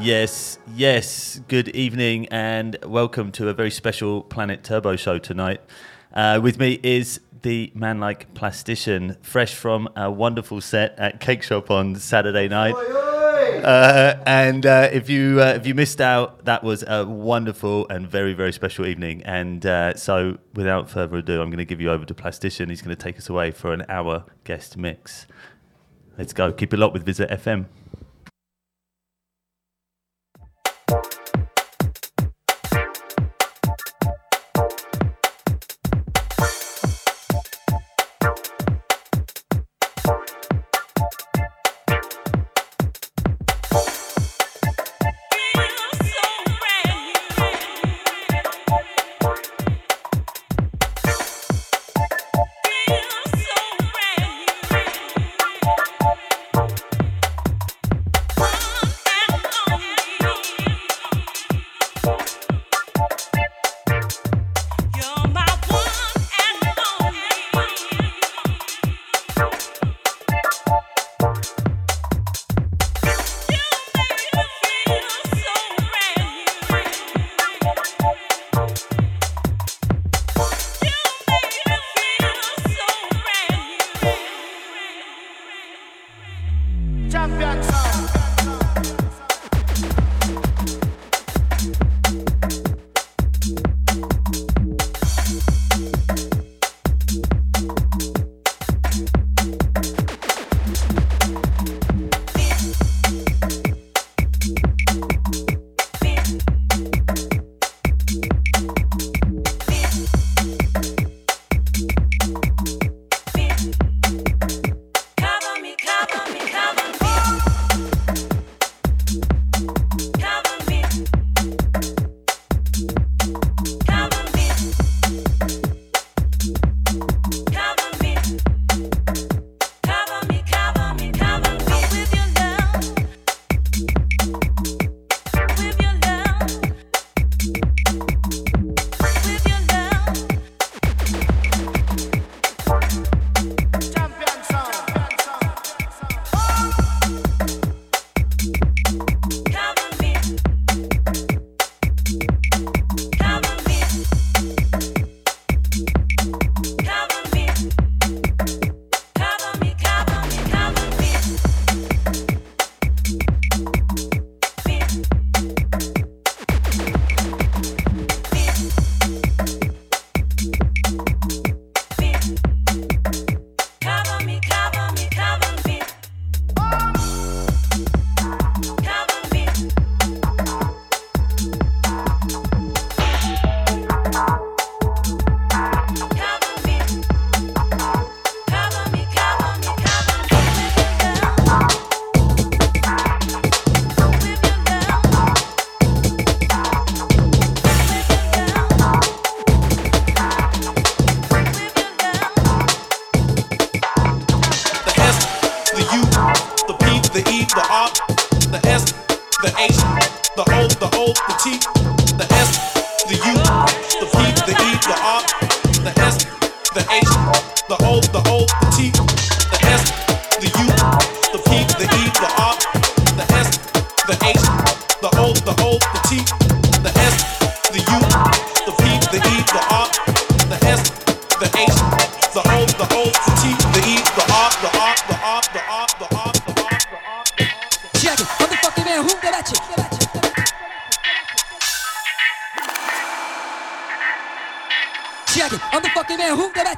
Yes, yes. Good evening and welcome to a very special Planet Turbo show tonight. Uh, with me is the man like plastician, fresh from a wonderful set at Cake Shop on Saturday night. Uh, and uh, if you uh, if you missed out, that was a wonderful and very very special evening. And uh, so, without further ado, I'm going to give you over to Plastician. He's going to take us away for an hour guest mix. Let's go. Keep it locked with VISLA FM.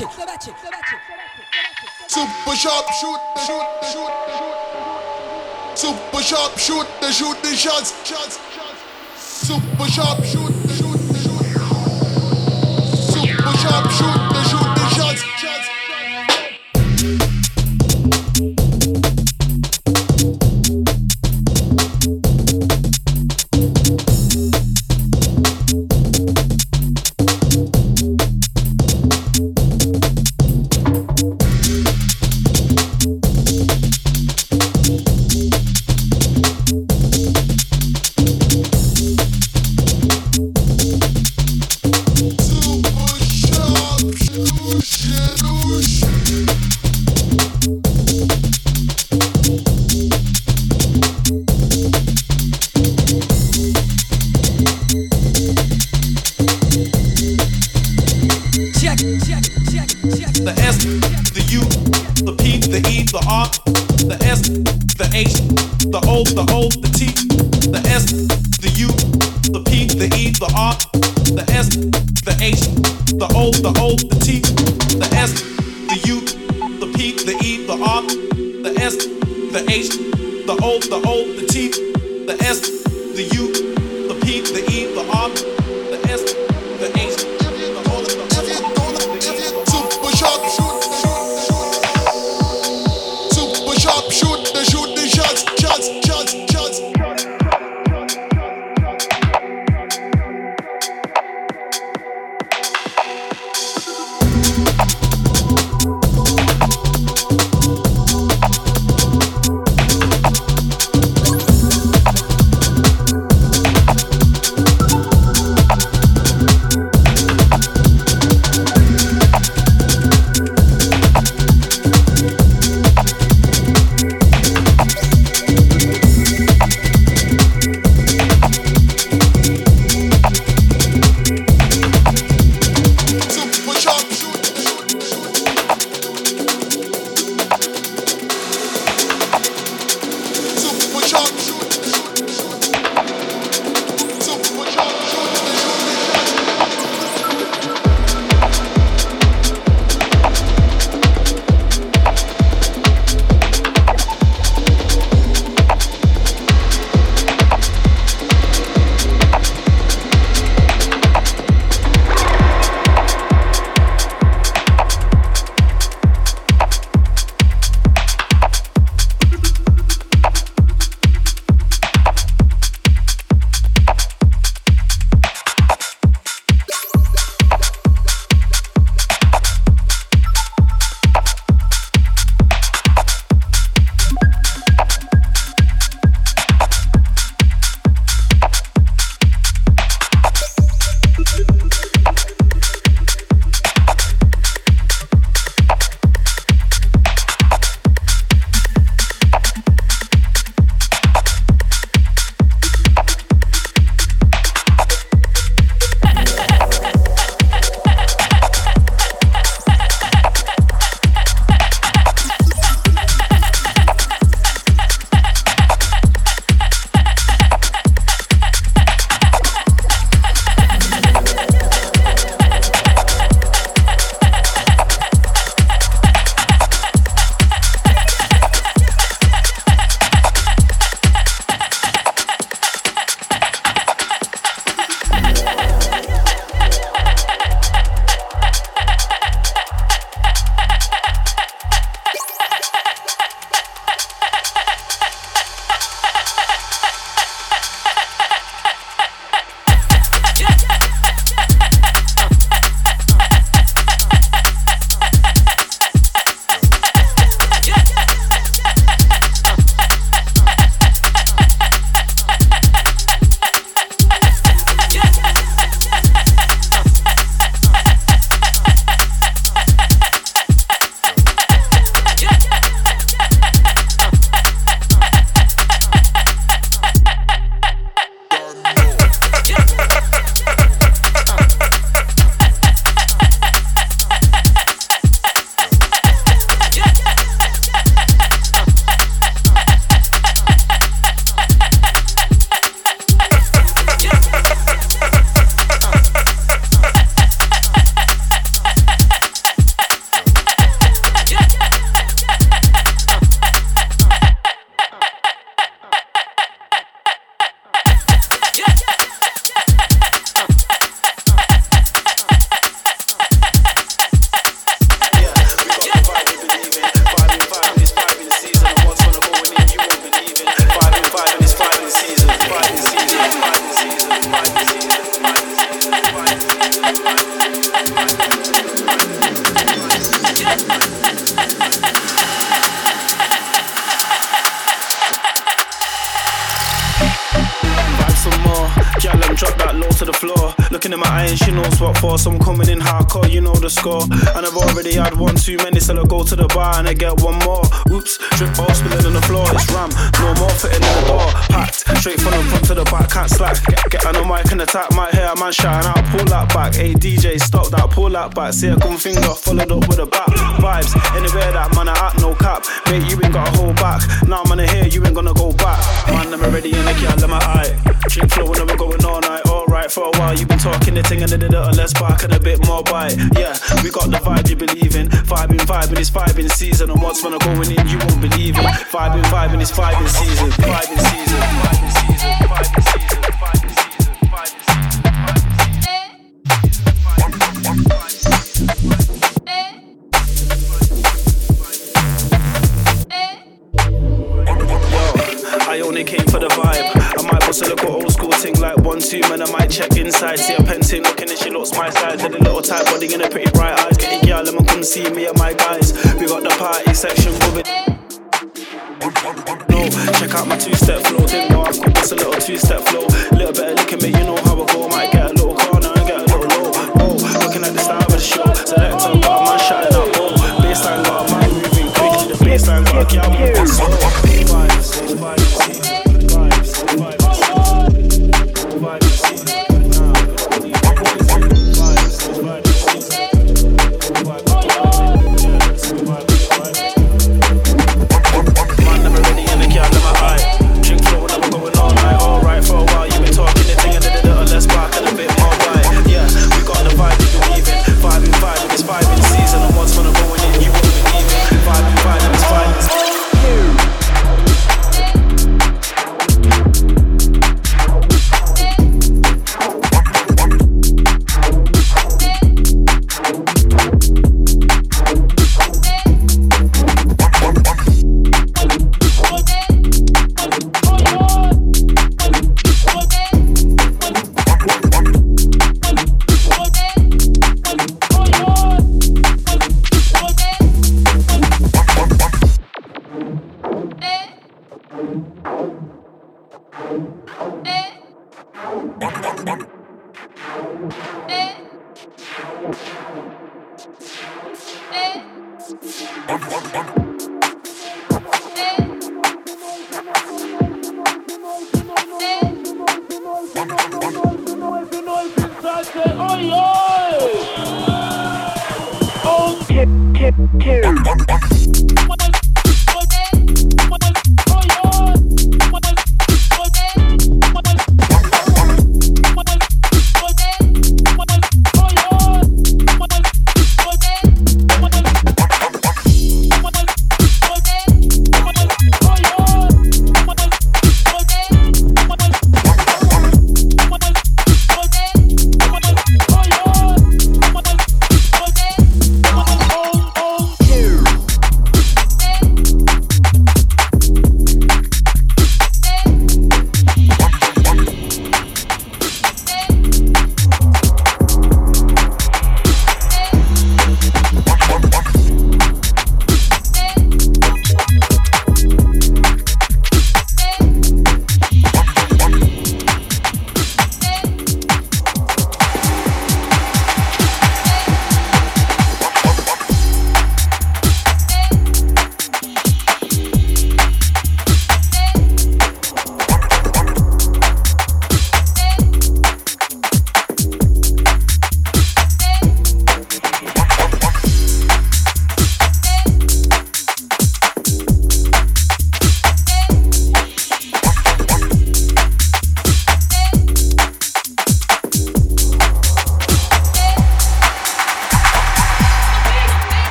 Man, who that at you? Super sharp shoot, shoot, shoot, shoot. Super sharp shoot, the shoot the shots, shots. Super sharp shoot, the shoot, the shoot. Super sharp shoot, coming in hardcore, you know the score. And I've already had one too many, so I go to the bar and I get one more. Oops, drip all spilling on the floor. It's ram, no more fitting in the door. Packed, straight from the front to the back, can't slack. Get, get on the mic and attack, might hear a man shouting out, pull that back. Hey DJ, stop that, pull that back. See a gun finger, followed up with a back. Vibes, anywhere that man I at, no cap. Mate, you ain't gotta hold back. Now man I hear you ain't gonna go back. Man, I'm ready in the key, let my eye. Drink flow and we're going all night. Alright, for a while You've been talking the thing and then a little less back and a bit more bite. Yeah, we got the vibe you believe in. Vibing, vibing, it's vibing season. And what's I'm going in, you won't believe it. Vibing, vibing, it's. Vibing season. Vibing season. Vibing season. Vibing season. I only came for the vibe. I might bust a little one, two, man. I might check inside. See a painting looking and she looks my size. Got a little tight body and a pretty bright eyes. Getting girl, let me come see me and my guys. We got the party section moving. No, check out my two step flow. Didn't know I could bust a little two step flow. Little bit of licking, mate, you know how I go. Might get a little corner and get a little low. Oh, looking at the style of the show. Selector got a man shouting out, oh. Baseline got a man moving quick. The baseline got a girl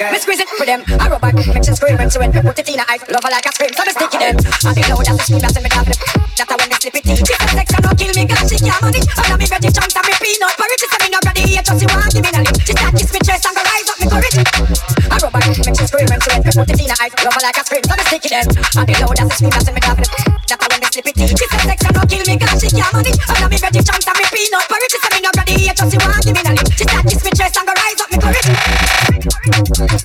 Me squeeze it for them. I robot makes it scream and surrender. Put it in her eyes. Love her like a scream. So me sticky them. I be loud, know that the scream doesn't make a. That I when they slip it in. She said sex not kill me. God, she can't manage. All of me ready chunks and me peanut. But it is something I'm ready. Just she want give me a lip. She start kiss me chest and go rise up me courage. I robot makes it scream and surrender. Put it in her eyes. Love her like a scream. So me sticky them. I be loud, know that the scream doesn't make a. That I when they slip it in. She said sex not kill me. God, she can't manage. All of me ready chunks and me peanut. But it is something I'm ready. Just she want give me a lip. She start kiss me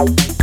Bye.